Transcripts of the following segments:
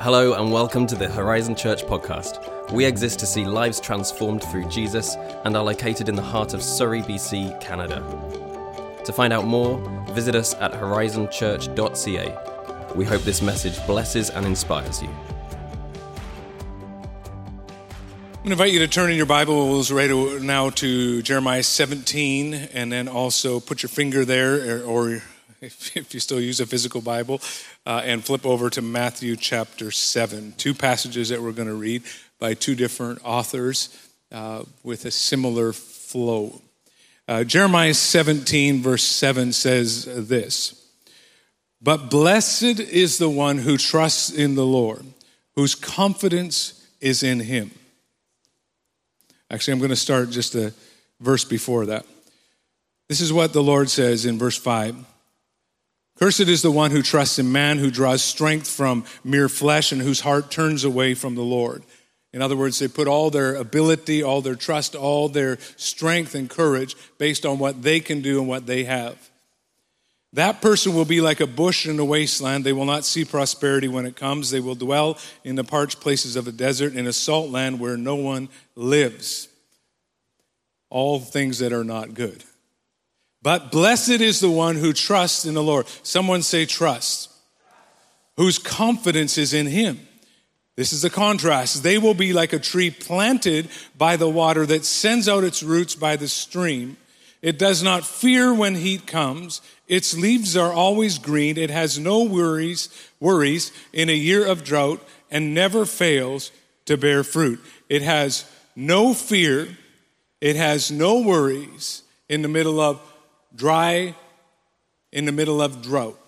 Hello, and welcome to the Horizon Church podcast. We exist to see lives transformed through Jesus and are located in the heart of Surrey, BC, Canada. To find out more, visit us at horizonchurch.ca. We hope this message blesses and inspires you. I'm going to invite you to turn in your Bibles right now to Jeremiah 17, and then also put your finger there, or if you still use a physical Bible, uh, and flip over to Matthew chapter 7. Two passages that we're going to read by two different authors uh, with a similar flow. Uh, Jeremiah 17, verse 7 says this But blessed is the one who trusts in the Lord, whose confidence is in him. Actually, I'm going to start just a verse before that. This is what the Lord says in verse 5. Cursed is the one who trusts in man, who draws strength from mere flesh, and whose heart turns away from the Lord. In other words, they put all their ability, all their trust, all their strength and courage based on what they can do and what they have. That person will be like a bush in a wasteland. They will not see prosperity when it comes. They will dwell in the parched places of a desert, in a salt land where no one lives. All things that are not good. But blessed is the one who trusts in the Lord. Someone say trust. Whose confidence is in him. This is the contrast. They will be like a tree planted by the water that sends out its roots by the stream. It does not fear when heat comes. Its leaves are always green. It has no worries, worries in a year of drought and never fails to bear fruit. It has no fear. It has no worries in the middle of dry in the middle of drought.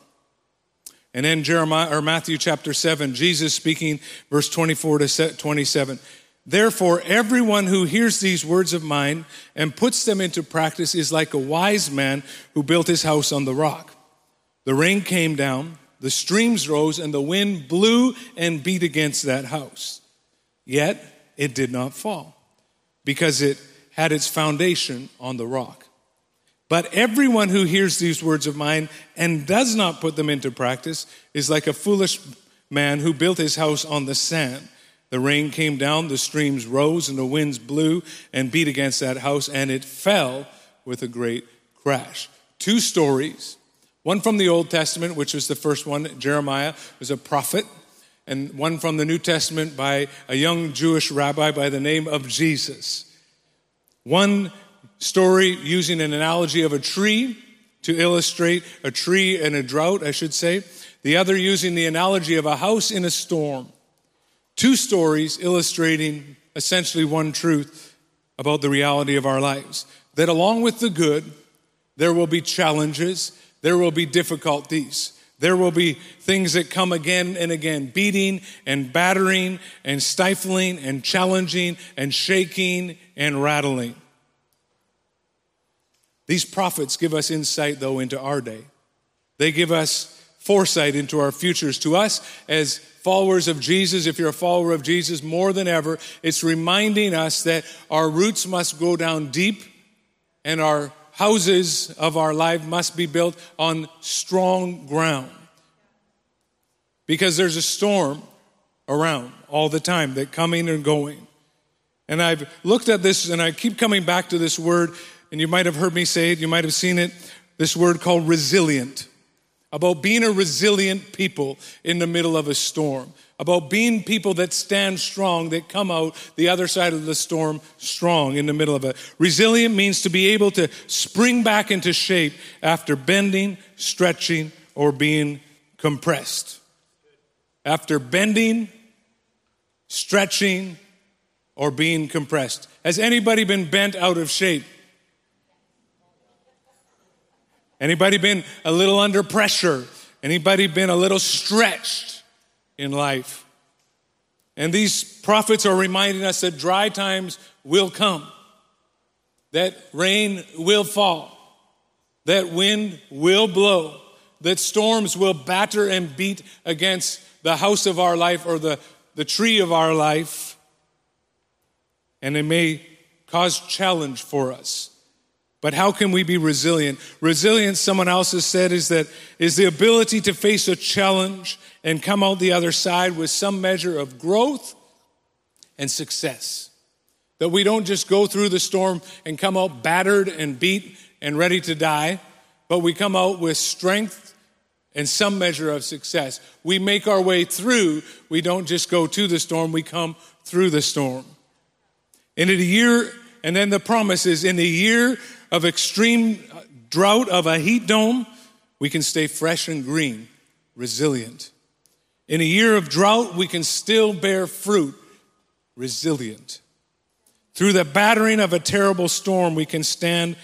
And then Jeremiah or Matthew chapter 7, Jesus speaking verse 24 to 27. Therefore, everyone who hears these words of mine and puts them into practice is like a wise man who built his house on the rock. The rain came down, the streams rose, and the wind blew and beat against that house. Yet it did not fall because it had its foundation on the rock. But everyone who hears these words of mine and does not put them into practice is like a foolish man who built his house on the sand. The rain came down, the streams rose, and the winds blew and beat against that house, and it fell with a great crash. Two stories. One from the Old Testament, which was the first one. Jeremiah was a prophet. And one from the New Testament by a young Jewish rabbi by the name of Jesus. One story using an analogy of a tree to illustrate a tree in a drought, I should say. The other using the analogy of a house in a storm. Two stories illustrating essentially one truth about the reality of our lives. That along with the good, there will be challenges, there will be difficulties. There will be things that come again and again, beating and battering and stifling and challenging and shaking and rattling. These prophets give us insight, though, into our day. They give us foresight into our futures. To us, as followers of Jesus, if you're a follower of Jesus, more than ever, it's reminding us that our roots must go down deep and our houses of our life must be built on strong ground. Because there's a storm around all the time that coming and going. And I've looked at this and I keep coming back to this word and you might have heard me say it, you might have seen it, this word called resilient. About being a resilient people in the middle of a storm. About being people that stand strong, that come out the other side of the storm strong in the middle of it. Resilient means to be able to spring back into shape after bending, stretching, or being compressed. After bending, stretching, or being compressed. Has anybody been bent out of shape? Anybody been a little under pressure? Anybody been a little stretched in life? And these prophets are reminding us that dry times will come, that rain will fall, that wind will blow, that storms will batter and beat against the house of our life or the, the tree of our life, and it may cause challenge for us. But how can we be resilient? Resilience, someone else has said, is that is the ability to face a challenge and come out the other side with some measure of growth and success. That we don't just go through the storm and come out battered and beat and ready to die, but we come out with strength and some measure of success. We make our way through. We don't just go to the storm, we come through the storm. And in a year, and then the promise is in the year of extreme drought of a heat dome, we can stay fresh and green, resilient. In a year of drought, we can still bear fruit, resilient. Through the battering of a terrible storm, we can stand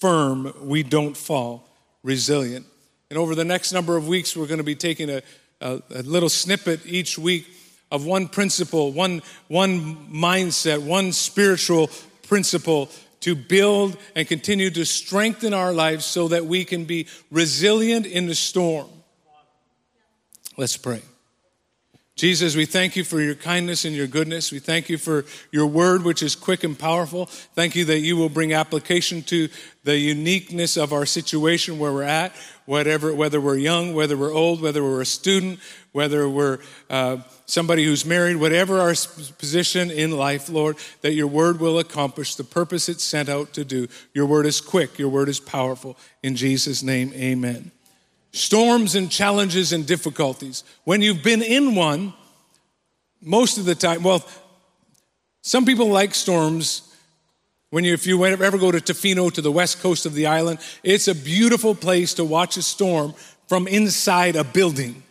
firm, we don't fall, resilient. And over the next number of weeks, we're going to be taking a, a, a little snippet each week of one principle, one, one mindset, one spiritual principle to build and continue to strengthen our lives so that we can be resilient in the storm. Let's pray. Jesus, we thank you for your kindness and your goodness. We thank you for your word, which is quick and powerful. Thank you that you will bring application to the uniqueness of our situation where we're at, whatever, whether we're young, whether we're old, whether we're a student, whether we're uh, somebody who's married, whatever our position in life, Lord, that your word will accomplish the purpose it's sent out to do. Your word is quick, your word is powerful. In Jesus' name, amen storms and challenges and difficulties. When you've been in one, most of the time, well, some people like storms. When you, if you ever go to Tofino to the west coast of the island, it's a beautiful place to watch a storm from inside a building.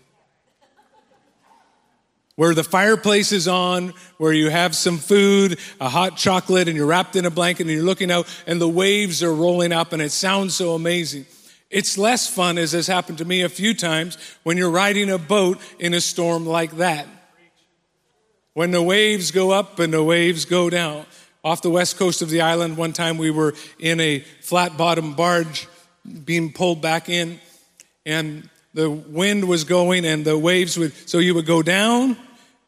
Where the fireplace is on, where you have some food, a hot chocolate, and you're wrapped in a blanket and you're looking out, and the waves are rolling up, and it sounds so amazing. It's less fun, as has happened to me a few times, when you're riding a boat in a storm like that. When the waves go up and the waves go down. Off the west coast of the island, one time we were in a flat bottom barge being pulled back in, and the wind was going and the waves would, so you would go down,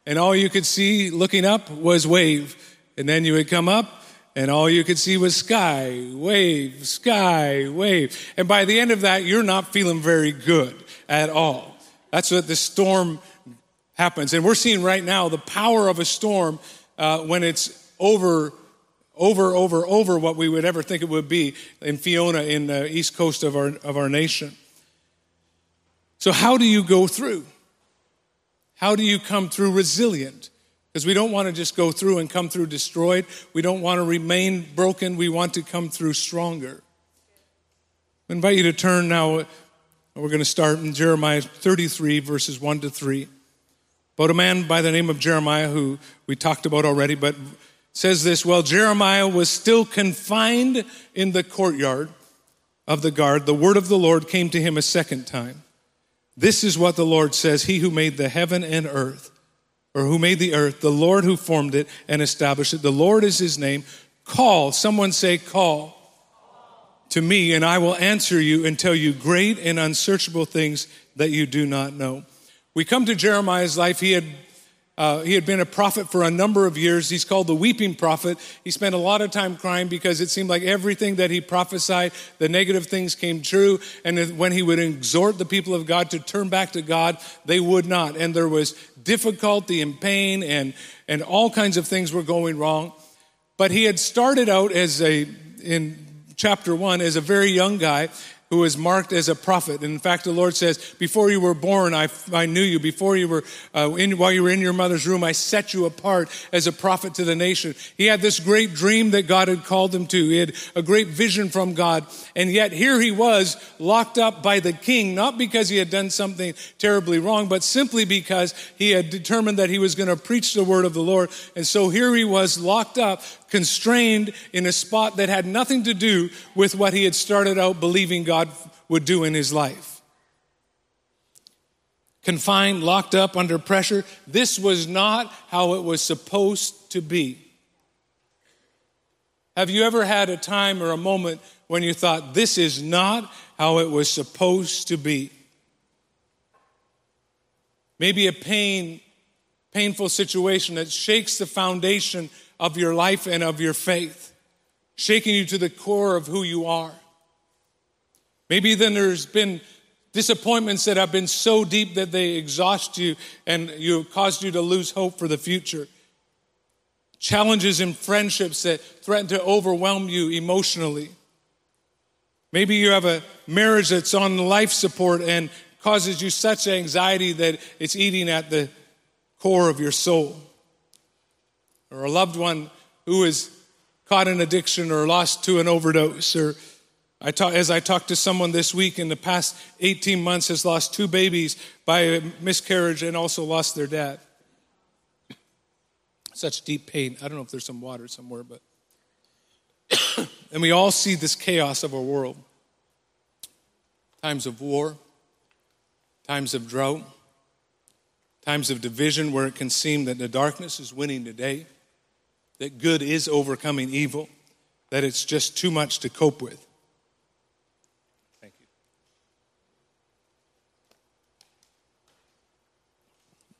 and all you could see looking up was wave. And then you would come up, and all you could see was sky, wave, sky, wave. And by the end of that, you're not feeling very good at all. That's what the storm happens. And we're seeing right now the power of a storm uh, when it's over, over, over, over what we would ever think it would be in Fiona in the east coast of our, of our nation. So, how do you go through? How do you come through resilient? Because we don't want to just go through and come through destroyed. We don't want to remain broken. We want to come through stronger. I invite you to turn now. We're going to start in Jeremiah 33, verses 1 to 3. About a man by the name of Jeremiah, who we talked about already, but says this Well, Jeremiah was still confined in the courtyard of the guard. The word of the Lord came to him a second time. This is what the Lord says He who made the heaven and earth or who made the earth, the Lord who formed it and established it. The Lord is his name. Call, someone say, call to me, and I will answer you and tell you great and unsearchable things that you do not know. We come to Jeremiah's life. He had uh, he had been a prophet for a number of years. He's called the weeping prophet. He spent a lot of time crying because it seemed like everything that he prophesied, the negative things came true. And when he would exhort the people of God to turn back to God, they would not. And there was difficulty and pain and, and all kinds of things were going wrong. But he had started out as a, in chapter one, as a very young guy who is marked as a prophet. And in fact, the Lord says, Before you were born, I, I knew you. Before you were, uh, in, while you were in your mother's room, I set you apart as a prophet to the nation. He had this great dream that God had called him to. He had a great vision from God. And yet here he was locked up by the king, not because he had done something terribly wrong, but simply because he had determined that he was going to preach the word of the Lord. And so here he was locked up, constrained in a spot that had nothing to do with what he had started out believing God would do in his life. Confined, locked up, under pressure. This was not how it was supposed to be. Have you ever had a time or a moment when you thought, this is not how it was supposed to be? Maybe a pain, painful situation that shakes the foundation of your life and of your faith. shaking you to the core of who you are. Maybe then there's been disappointments that have been so deep that they exhaust you and you caused you to lose hope for the future. Challenges in friendships that threaten to overwhelm you emotionally. Maybe you have a marriage that's on life support and causes you such anxiety that it's eating at the core of your soul. Or a loved one who is caught in addiction or lost to an overdose. Or I talk, as I talked to someone this week in the past 18 months has lost two babies by a miscarriage and also lost their dad. Such deep pain. I don't know if there's some water somewhere, but. and we all see this chaos of our world times of war, times of drought, times of division where it can seem that the darkness is winning today, that good is overcoming evil, that it's just too much to cope with. Thank you.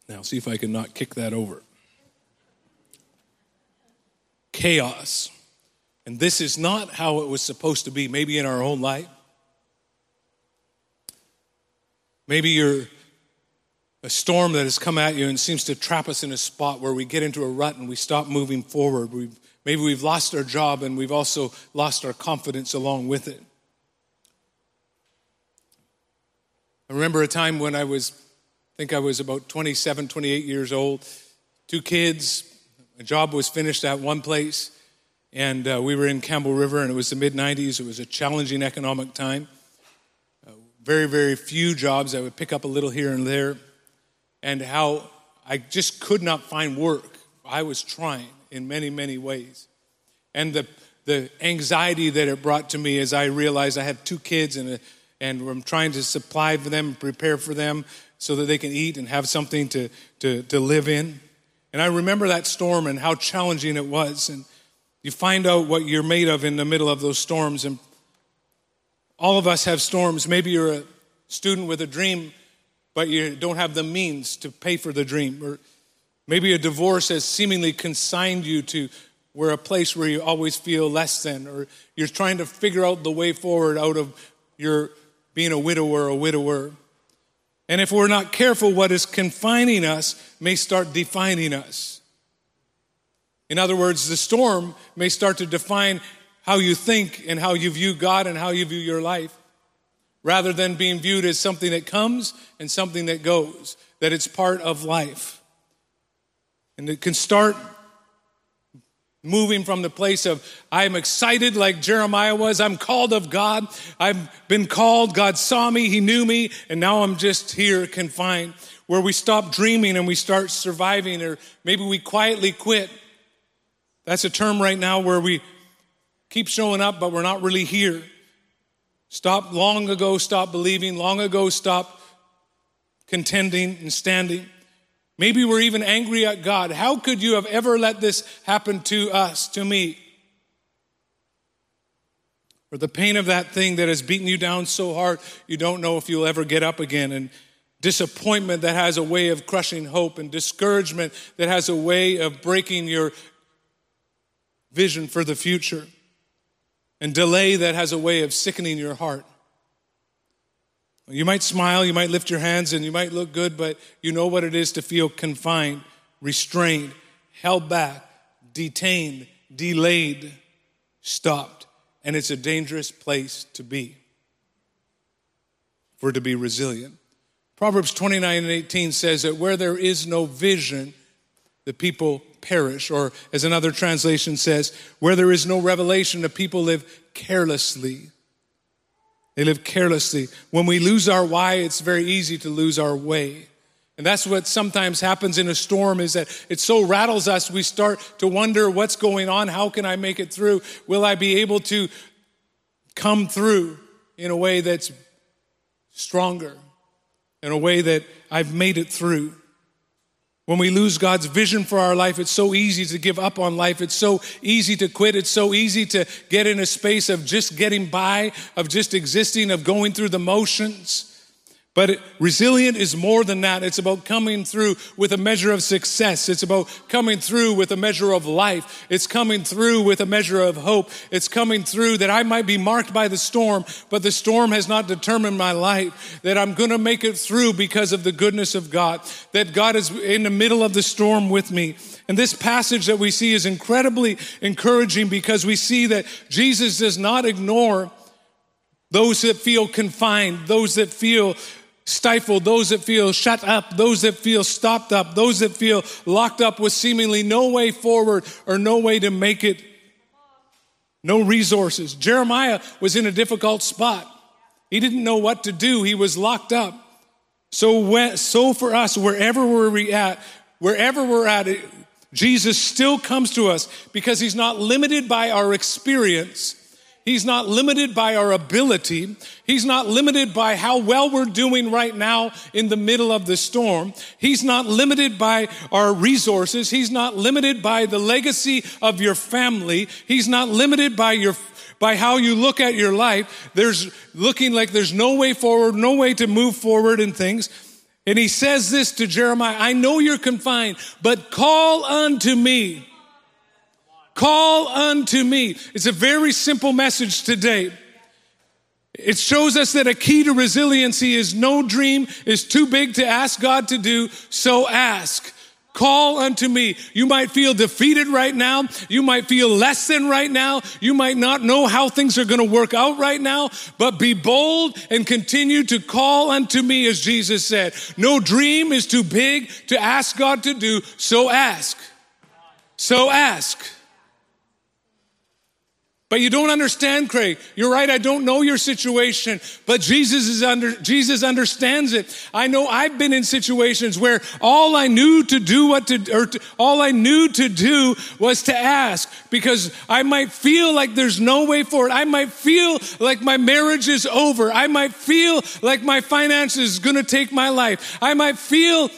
Now, see if I can not kick that over. Chaos. And this is not how it was supposed to be, maybe in our own life. Maybe you're a storm that has come at you and seems to trap us in a spot where we get into a rut and we stop moving forward. We've, maybe we've lost our job and we've also lost our confidence along with it. I remember a time when I was, I think I was about 27, 28 years old, two kids, a job was finished at one place, and uh, we were in Campbell River, and it was the mid 90s. It was a challenging economic time very, very few jobs. I would pick up a little here and there, and how I just could not find work. I was trying in many, many ways. And the, the anxiety that it brought to me as I realized I had two kids and, and I'm trying to supply for them, prepare for them so that they can eat and have something to, to, to live in. And I remember that storm and how challenging it was. And you find out what you're made of in the middle of those storms. And all of us have storms. Maybe you're a student with a dream, but you don't have the means to pay for the dream. Or maybe a divorce has seemingly consigned you to where a place where you always feel less than, or you're trying to figure out the way forward out of your being a widower or a widower. And if we're not careful, what is confining us may start defining us. In other words, the storm may start to define how you think and how you view God and how you view your life, rather than being viewed as something that comes and something that goes, that it's part of life. And it can start moving from the place of I'm excited like Jeremiah was. I'm called of God. I've been called. God saw me. He knew me. And now I'm just here confined where we stop dreaming and we start surviving or maybe we quietly quit. That's a term right now where we keep showing up, but we're not really here. Stop long ago, stop believing. Long ago, stop contending and standing. Maybe we're even angry at God. How could you have ever let this happen to us, to me? Or the pain of that thing that has beaten you down so hard, you don't know if you'll ever get up again. And disappointment that has a way of crushing hope, and discouragement that has a way of breaking your vision for the future and delay that has a way of sickening your heart. You might smile, you might lift your hands, and you might look good, but you know what it is to feel confined, restrained, held back, detained, delayed, stopped. And it's a dangerous place to be for to be resilient. Proverbs 29 and 18 says that where there is no vision, the people perish. Or, as another translation says, where there is no revelation, the people live carelessly. They live carelessly. When we lose our why, it's very easy to lose our way. And that's what sometimes happens in a storm is that it so rattles us, we start to wonder what's going on? How can I make it through? Will I be able to come through in a way that's stronger, in a way that I've made it through? When we lose God's vision for our life, it's so easy to give up on life. It's so easy to quit. It's so easy to get in a space of just getting by, of just existing, of going through the motions. But resilient is more than that. It's about coming through with a measure of success. It's about coming through with a measure of life. It's coming through with a measure of hope. It's coming through that I might be marked by the storm, but the storm has not determined my life. That I'm going to make it through because of the goodness of God. That God is in the middle of the storm with me. And this passage that we see is incredibly encouraging because we see that Jesus does not ignore those that feel confined, those that feel stifled, those that feel shut up, those that feel stopped up, those that feel locked up with seemingly no way forward or no way to make it, no resources. Jeremiah was in a difficult spot. He didn't know what to do. He was locked up. So, when, so for us, wherever we're at, wherever we're at, Jesus still comes to us because he's not limited by our experience. He's not limited by our ability. He's not limited by how well we're doing right now in the middle of the storm. He's not limited by our resources. He's not limited by the legacy of your family. He's not limited by your by how you look at your life. There's looking like there's no way forward, no way to move forward in things. And he says this to Jeremiah, I know you're confined, but call unto me Call unto me. It's a very simple message today. It shows us that a key to resiliency is no dream is too big to ask God to do, so ask. Call unto me. You might feel defeated right now. You might feel less than right now. You might not know how things are going to work out right now, but be bold and continue to call unto me, as Jesus said. No dream is too big to ask God to do, so ask. So ask. But you don't understand, Craig. You're right. I don't know your situation, but Jesus is under, Jesus understands it. I know I've been in situations where all I knew to do what to, or to, all I knew to do was to ask because I might feel like there's no way forward. I might feel like my marriage is over. I might feel like my finances is going to take my life. I might feel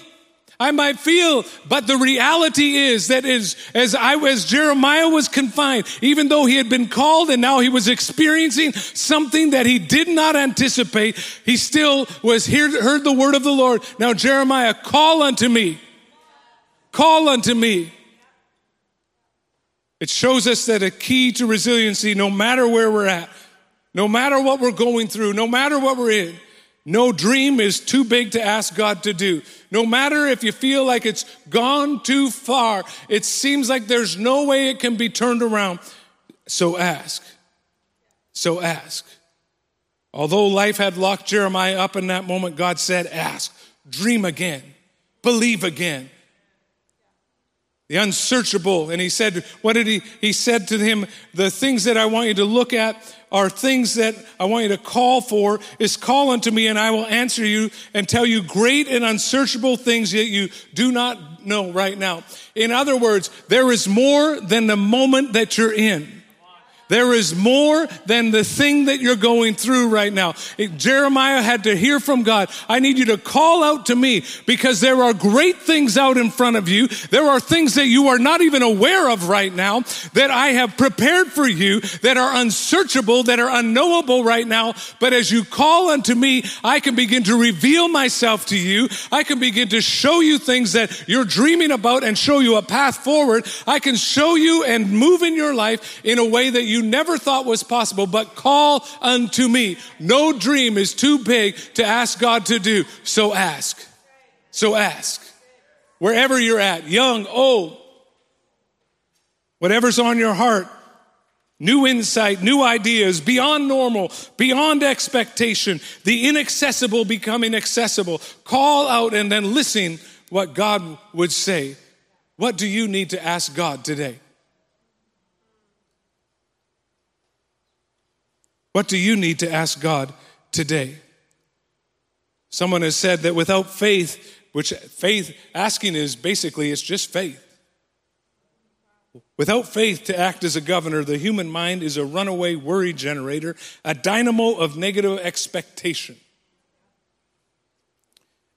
I might feel, but the reality is that as I as Jeremiah was confined, even though he had been called and now he was experiencing something that he did not anticipate, he still was here, heard the word of the Lord. Now, Jeremiah, call unto me. Call unto me. It shows us that a key to resiliency, no matter where we're at, no matter what we're going through, no matter what we're in, no dream is too big to ask God to do. No matter if you feel like it's gone too far, it seems like there's no way it can be turned around. So ask. So ask. Although life had locked Jeremiah up in that moment, God said, Ask, dream again, believe again. The unsearchable. And he said, What did he? He said to him, The things that I want you to look at are things that I want you to call for is call unto me and I will answer you and tell you great and unsearchable things that you do not know right now. In other words, there is more than the moment that you're in. There is more than the thing that you're going through right now. Jeremiah had to hear from God. I need you to call out to me because there are great things out in front of you. There are things that you are not even aware of right now that I have prepared for you that are unsearchable, that are unknowable right now. But as you call unto me, I can begin to reveal myself to you. I can begin to show you things that you're dreaming about and show you a path forward. I can show you and move in your life in a way that you you never thought was possible, but call unto me. No dream is too big to ask God to do. So ask. So ask. Wherever you're at, young, old, whatever's on your heart, new insight, new ideas, beyond normal, beyond expectation, the inaccessible becoming accessible. Call out and then listen what God would say. What do you need to ask God today? What do you need to ask God today? Someone has said that without faith, which faith asking is basically it's just faith. Without faith to act as a governor, the human mind is a runaway worry generator, a dynamo of negative expectation.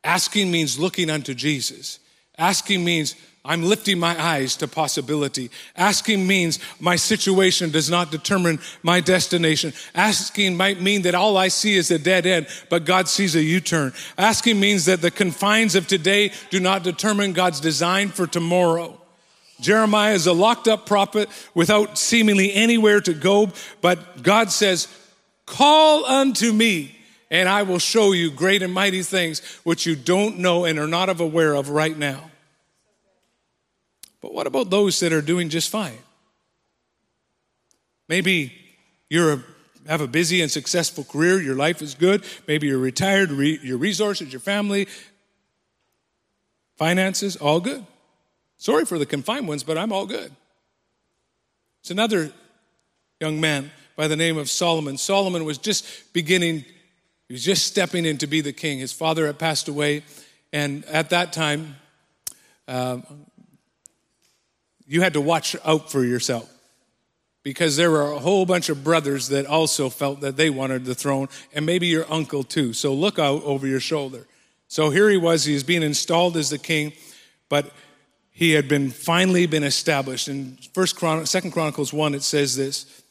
Asking means looking unto Jesus. Asking means I'm lifting my eyes to possibility. Asking means my situation does not determine my destination. Asking might mean that all I see is a dead end, but God sees a U-turn. Asking means that the confines of today do not determine God's design for tomorrow. Jeremiah is a locked up prophet without seemingly anywhere to go, but God says, call unto me and I will show you great and mighty things which you don't know and are not aware of right now. But what about those that are doing just fine? Maybe you're have a busy and successful career, your life is good, maybe you're retired, re, your resources, your family, finances, all good. Sorry for the confined ones, but I'm all good. It's another young man by the name of Solomon. Solomon was just beginning he was just stepping in to be the king. His father had passed away, and at that time, uh, you had to watch out for yourself because there were a whole bunch of brothers that also felt that they wanted the throne, and maybe your uncle too. So look out over your shoulder. So here he was, he being installed as the king, but he had been finally been established. In First Chron- Second Chronicles 1, it says this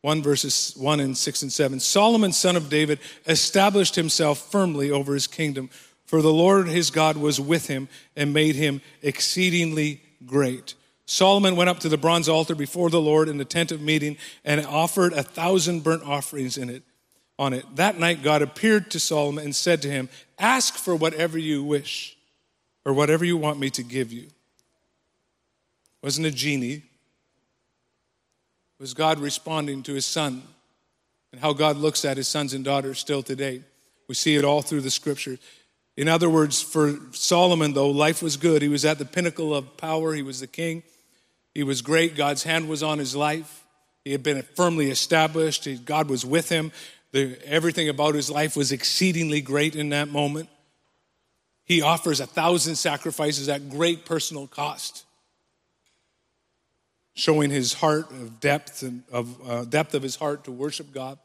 1 verses 1 and 6 and 7. Solomon, son of David, established himself firmly over his kingdom, for the Lord his God was with him and made him exceedingly great. Solomon went up to the bronze altar before the Lord in the tent of meeting and offered a thousand burnt offerings in it. On it. That night, God appeared to Solomon and said to him, Ask for whatever you wish, or whatever you want me to give you. It wasn't a genie, was God responding to his son and how God looks at his sons and daughters still today. We see it all through the scriptures. In other words, for Solomon, though, life was good. He was at the pinnacle of power, he was the king. He was great. God's hand was on his life. He had been firmly established. God was with him. The, everything about his life was exceedingly great in that moment. He offers a thousand sacrifices at great personal cost showing his heart of depth and of uh, depth of his heart to worship God.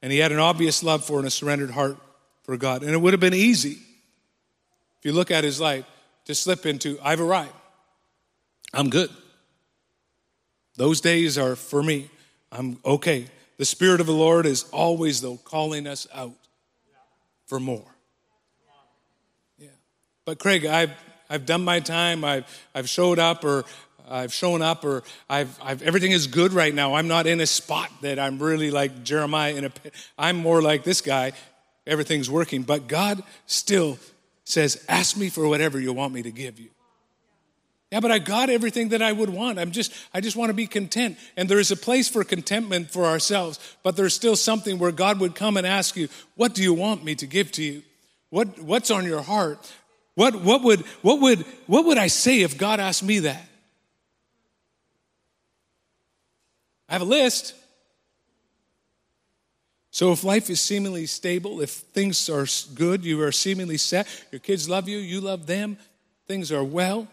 And he had an obvious love for and a surrendered heart for God. And it would have been easy, if you look at his life, to slip into, I've arrived. I'm good. Those days are for me. I'm okay. The Spirit of the Lord is always, though, calling us out for more. Yeah. But Craig, I've I've done my time. I've I've showed up, or I've shown up or I've, I've, everything is good right now. I'm not in a spot that I'm really like Jeremiah in a pit. I'm more like this guy. Everything's working. But God still says, ask me for whatever you want me to give you. Yeah, but I got everything that I would want. I'm just, I just want to be content. And there is a place for contentment for ourselves, but there's still something where God would come and ask you, what do you want me to give to you? What, what's on your heart? What, what would, what would, what would I say if God asked me that? I have a list. So if life is seemingly stable, if things are good, you are seemingly set, your kids love you, you love them, things are well,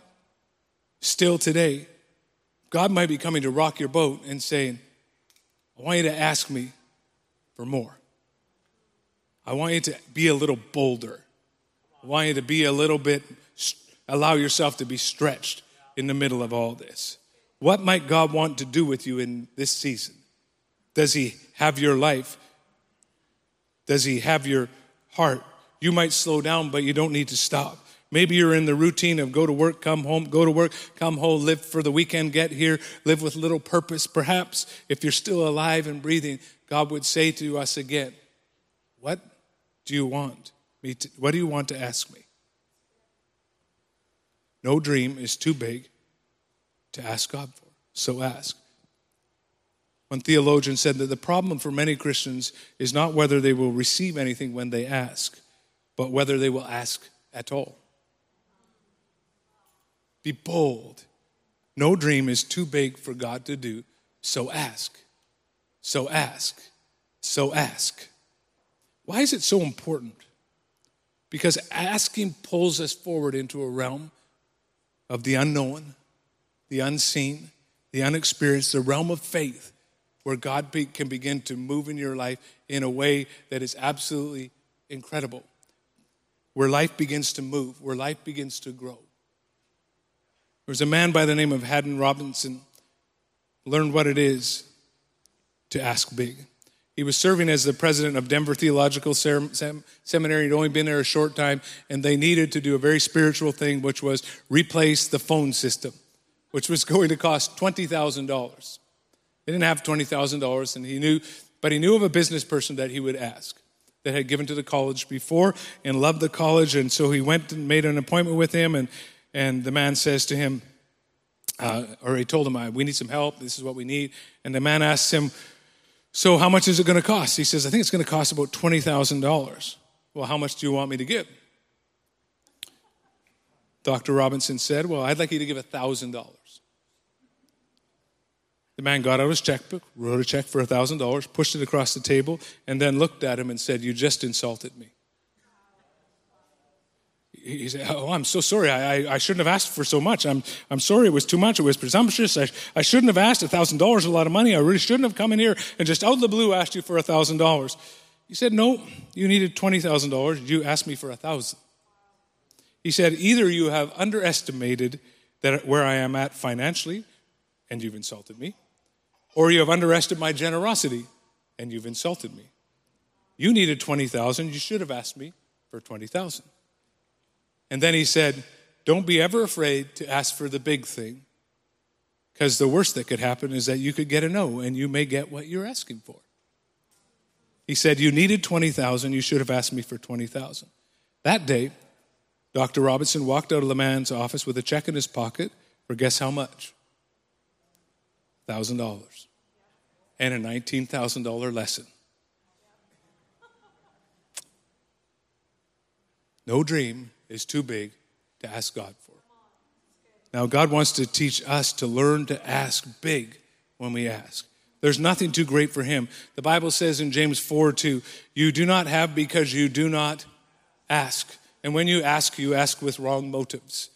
still today, God might be coming to rock your boat and saying, I want you to ask me for more. I want you to be a little bolder. I want you to be a little bit, allow yourself to be stretched in the middle of all this. What might God want to do with you in this season? Does He have your life? Does He have your heart? You might slow down, but you don't need to stop. Maybe you're in the routine of go to work, come home, go to work, come home, live for the weekend, get here, live with little purpose. Perhaps if you're still alive and breathing, God would say to us again, What do you want me to, what do you want to ask me? No dream is too big to ask God for. So ask. One theologian said that the problem for many Christians is not whether they will receive anything when they ask, but whether they will ask at all. Be bold. No dream is too big for God to do, so ask. So ask. So ask. Why is it so important? Because asking pulls us forward into a realm of the unknown, the unseen, the unexperienced, the realm of faith, where God be, can begin to move in your life in a way that is absolutely incredible, where life begins to move, where life begins to grow. There was a man by the name of Haddon Robinson, learned what it is to ask big. He was serving as the president of Denver Theological Seminary. He'd only been there a short time, and they needed to do a very spiritual thing, which was replace the phone system, which was going to cost $20,000. They didn't have $20,000, and he knew, but he knew of a business person that he would ask that had given to the college before and loved the college. And so he went and made an appointment with him, and, and the man says to him, uh, or he told him, We need some help. This is what we need. And the man asks him, so, how much is it going to cost? He says, I think it's going to cost about $20,000. Well, how much do you want me to give? Dr. Robinson said, Well, I'd like you to give $1,000. The man got out his checkbook, wrote a check for $1,000, pushed it across the table, and then looked at him and said, You just insulted me he said, Oh, I'm so sorry. I, I, shouldn't have asked for so much. I'm, I'm sorry. It was too much. It was presumptuous. I, I shouldn't have asked $1,000 is a lot of money. I really shouldn't have come in here and just out of the blue asked you for $1,000. He said, No, you needed $20,000. You asked me for 1000 He said, Either you have underestimated that where I am at financially, and you've insulted me, or you have underestimated my generosity, and you've insulted me. You needed 20,000. You should have asked me for 20,000. And then he said, Don't be ever afraid to ask for the big thing. Because the worst that could happen is that you could get a no and you may get what you're asking for. He said, You needed 20,000, you should have asked me for 20,000. That day, Dr. Robinson walked out of the man's office with a check in his pocket for guess how much? $1,000. And a $19,000 lesson. No dream is too big to ask God for. Now, God wants to teach us to learn to ask big when we ask. There's nothing too great for Him. The Bible says in James 4 2, you do not have because you do not ask. And when you ask, you ask with wrong motives.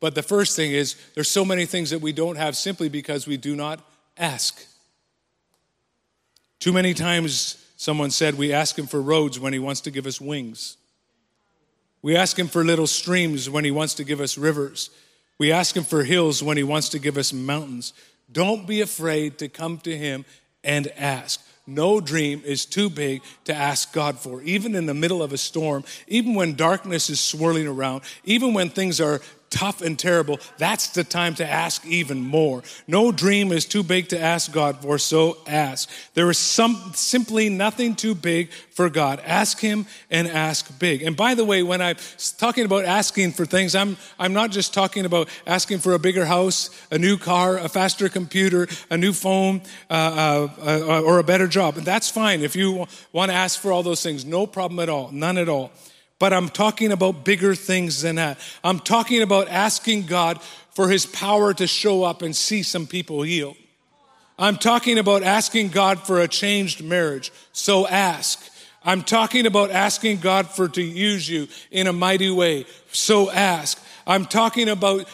But the first thing is, there's so many things that we don't have simply because we do not ask. Too many times, someone said, we ask Him for roads when He wants to give us wings. We ask Him for little streams when He wants to give us rivers. We ask Him for hills when He wants to give us mountains. Don't be afraid to come to Him and ask. No dream is too big to ask God for. Even in the middle of a storm, even when darkness is swirling around, even when things are tough and terrible, that's the time to ask even more. No dream is too big to ask God for, so ask. There is some, simply nothing too big for God. Ask Him and ask big. And by the way, when I'm talking about asking for things, I'm, I'm not just talking about asking for a bigger house, a new car, a faster computer, a new phone, uh, uh, uh, or a better job. And that's fine if you want to ask for all those things. No problem at all. None at all. But I'm talking about bigger things than that. I'm talking about asking God for his power to show up and see some people healed. I'm talking about asking God for a changed marriage. So ask. I'm talking about asking God for to use you in a mighty way. So ask. I'm talking about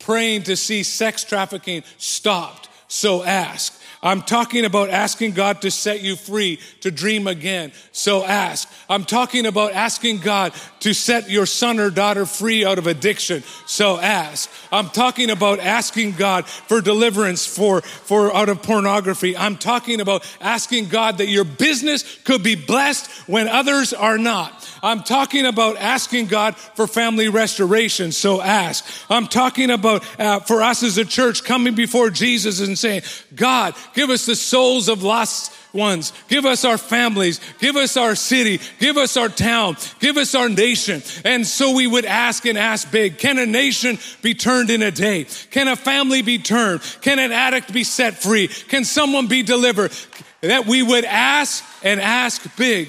praying to see sex trafficking stopped. So ask. I'm talking about asking God to set you free, to dream again. So ask. I'm talking about asking God to set your son or daughter free out of addiction. So ask. I'm talking about asking God for deliverance for, for out of pornography. I'm talking about asking God that your business could be blessed when others are not. I'm talking about asking God for family restoration. So ask. I'm talking about uh, for us as a church coming before Jesus and saying, God, give us the souls of lost ones. Give us our families. Give us our city. Give us our town. Give us our nation. And so we would ask and ask big. Can a nation be turned in a day? Can a family be turned? Can an addict be set free? Can someone be delivered? That we would ask and ask big.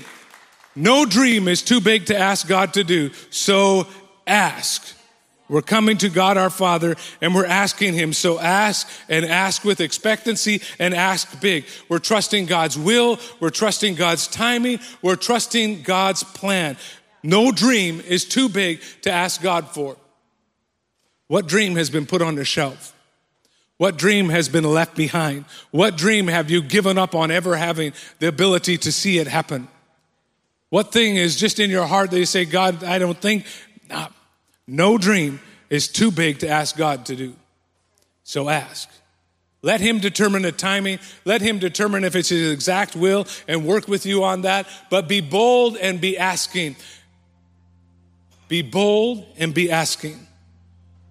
No dream is too big to ask God to do. So ask. We're coming to God our Father and we're asking Him. So ask and ask with expectancy and ask big. We're trusting God's will. We're trusting God's timing. We're trusting God's plan. No dream is too big to ask God for. What dream has been put on the shelf? What dream has been left behind? What dream have you given up on ever having the ability to see it happen? What thing is just in your heart that you say, God, I don't think, nah, no dream is too big to ask God to do. So ask. Let Him determine the timing. Let Him determine if it's His exact will and work with you on that. But be bold and be asking. Be bold and be asking.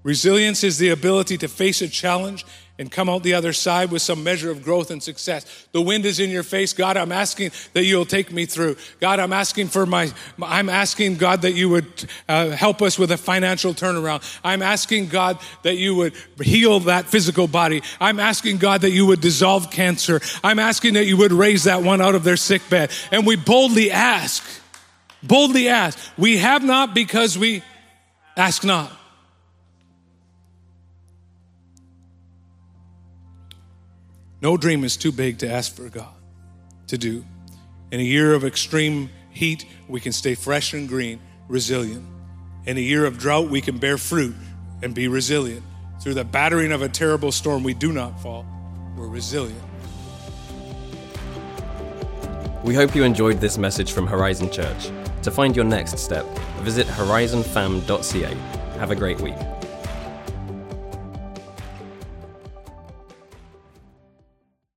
Resilience is the ability to face a challenge and come out the other side with some measure of growth and success. The wind is in your face. God, I'm asking that you'll take me through. God, I'm asking for my, I'm asking God that you would uh, help us with a financial turnaround. I'm asking God that you would heal that physical body. I'm asking God that you would dissolve cancer. I'm asking that you would raise that one out of their sick bed. And we boldly ask, boldly ask. We have not because we ask not. No dream is too big to ask for God to do. In a year of extreme heat, we can stay fresh and green, resilient. In a year of drought, we can bear fruit and be resilient. Through the battering of a terrible storm, we do not fall. We're resilient. We hope you enjoyed this message from Horizon Church. To find your next step, visit horizonfam.ca. Have a great week.